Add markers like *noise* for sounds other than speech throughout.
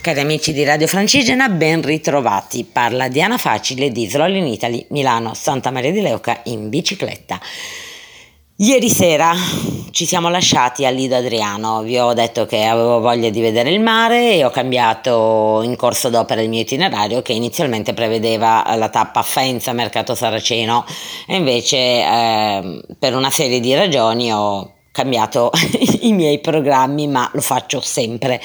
Cari amici di Radio Francigena, ben ritrovati. Parla Diana Facile di Sloll in Italy, Milano, Santa Maria di Leuca in bicicletta. Ieri sera ci siamo lasciati a Lido Adriano, vi ho detto che avevo voglia di vedere il mare e ho cambiato in corso d'opera il mio itinerario che inizialmente prevedeva la tappa Faenza Mercato Saraceno e invece eh, per una serie di ragioni ho cambiato *laughs* i miei programmi ma lo faccio sempre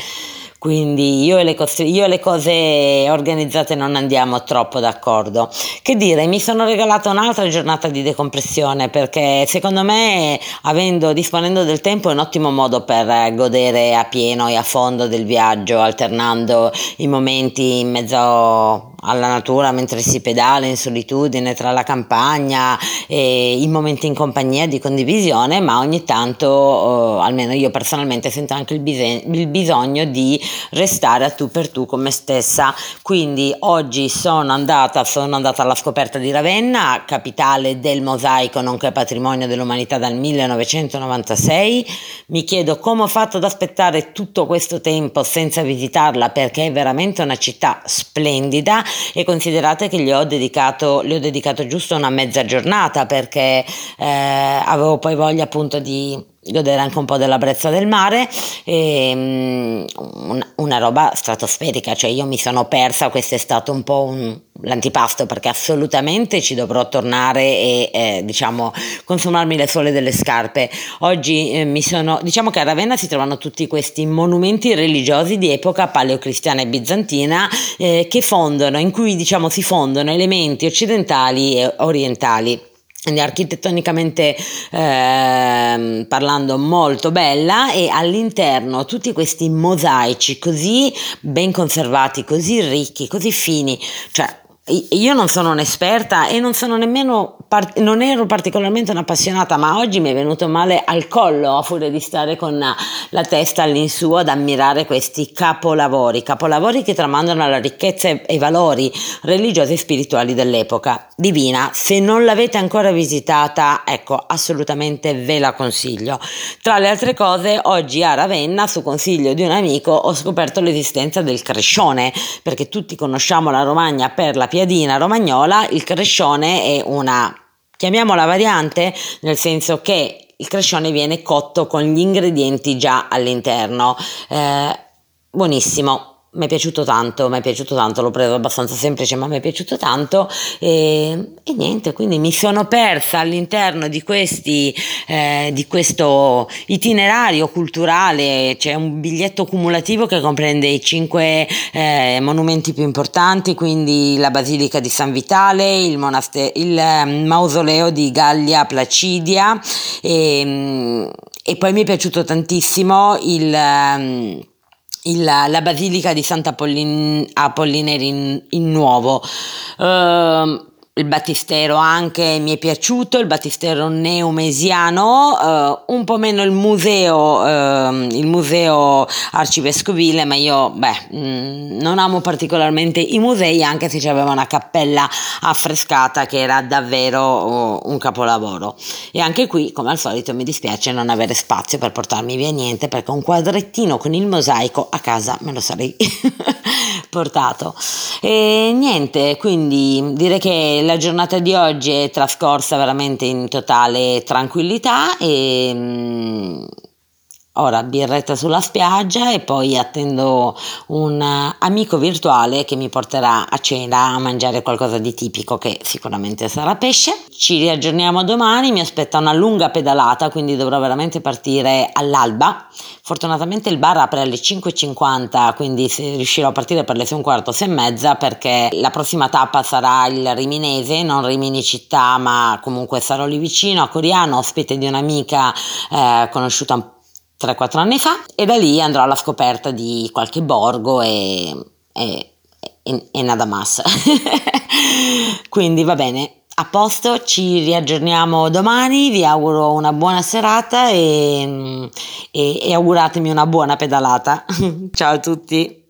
quindi io e, le cose, io e le cose organizzate non andiamo troppo d'accordo. Che dire, mi sono regalata un'altra giornata di decompressione perché secondo me, avendo, disponendo del tempo, è un ottimo modo per godere a pieno e a fondo del viaggio, alternando i momenti in mezzo alla natura mentre si pedala in solitudine tra la campagna e i momenti in compagnia di condivisione, ma ogni tanto, eh, almeno io personalmente, sento anche il, bise- il bisogno di restare a tu per tu con me stessa. Quindi oggi sono andata, sono andata alla scoperta di Ravenna, capitale del mosaico, nonché patrimonio dell'umanità dal 1996. Mi chiedo come ho fatto ad aspettare tutto questo tempo senza visitarla perché è veramente una città splendida e considerate che gli ho dedicato, le ho dedicato giusto una mezza giornata perché eh, avevo poi voglia appunto di godere anche un po' della brezza del mare e, um, una, una, roba stratosferica cioè io mi sono persa questo è stato un po' un, l'antipasto perché assolutamente ci dovrò tornare e eh, diciamo consumarmi le sole delle scarpe. Oggi eh, mi sono diciamo che a Ravenna si trovano tutti questi monumenti religiosi di epoca paleocristiana e bizantina eh, che fondono in cui diciamo si fondono elementi occidentali e orientali architettonicamente eh, parlando molto bella e all'interno tutti questi mosaici così ben conservati, così ricchi, così fini, cioè io non sono un'esperta e non sono nemmeno, non ero particolarmente un'appassionata, ma oggi mi è venuto male al collo a furia di stare con la testa all'insù ad ammirare questi capolavori, capolavori che tramandano la ricchezza e i valori religiosi e spirituali dell'epoca divina. Se non l'avete ancora visitata, ecco, assolutamente ve la consiglio. Tra le altre cose, oggi a Ravenna, su consiglio di un amico, ho scoperto l'esistenza del crescione, perché tutti conosciamo la Romagna per la piadina romagnola, il crescione è una, chiamiamola variante, nel senso che il crescione viene cotto con gli ingredienti già all'interno. Eh, buonissimo, mi è piaciuto tanto, mi è piaciuto tanto, l'ho preso abbastanza semplice ma mi è piaciuto tanto. E, e niente, quindi mi sono persa all'interno di, questi, eh, di questo itinerario culturale, c'è un biglietto cumulativo che comprende i cinque eh, monumenti più importanti, quindi la Basilica di San Vitale, il, monaste- il eh, mausoleo di Gallia Placidia. E, e, poi mi è piaciuto tantissimo il... Il, la basilica di Sant'Apollinare in, in Nuovo. Uh, il battistero anche mi è piaciuto, il battistero neomesiano, uh, un po' meno il museo, uh, il museo arcivescovile, ma io beh, mh, mm, non amo particolarmente i musei, anche se c'aveva una cappella affrescata che era davvero uh, un capolavoro. E anche qui, come al solito, mi dispiace non avere spazio per portarmi via niente, perché un quadrettino con il mosaico a casa me lo sarei *laughs* portato. E niente, quindi direi che la giornata di oggi è trascorsa veramente in totale tranquillità e mm, ora birretta sulla spiaggia e poi attendo un amico virtuale che mi porterà a cena a mangiare qualcosa di tipico che sicuramente sarà pesce. Ci riaggiorniamo domani, mi aspetta una lunga pedalata, quindi dovrò veramente partire all'alba. Fortunatamente il bar apre alle 5.50, quindi riuscirò a partire per le 6 un quarto, 6 e mezza perché la prossima tappa sarà il Riminese, non Rimini città, ma comunque sarò lì vicino a Coriano, ospite di un'amica eh, conosciuta un 3-4 anni fa e da lì andrò alla scoperta di qualche borgo e, e, e, e nada más. *laughs* Quindi va bene, a posto, ci riaggiorniamo domani, vi auguro una buona serata e, e, e auguratemi una buona pedalata. *laughs* Ciao a tutti!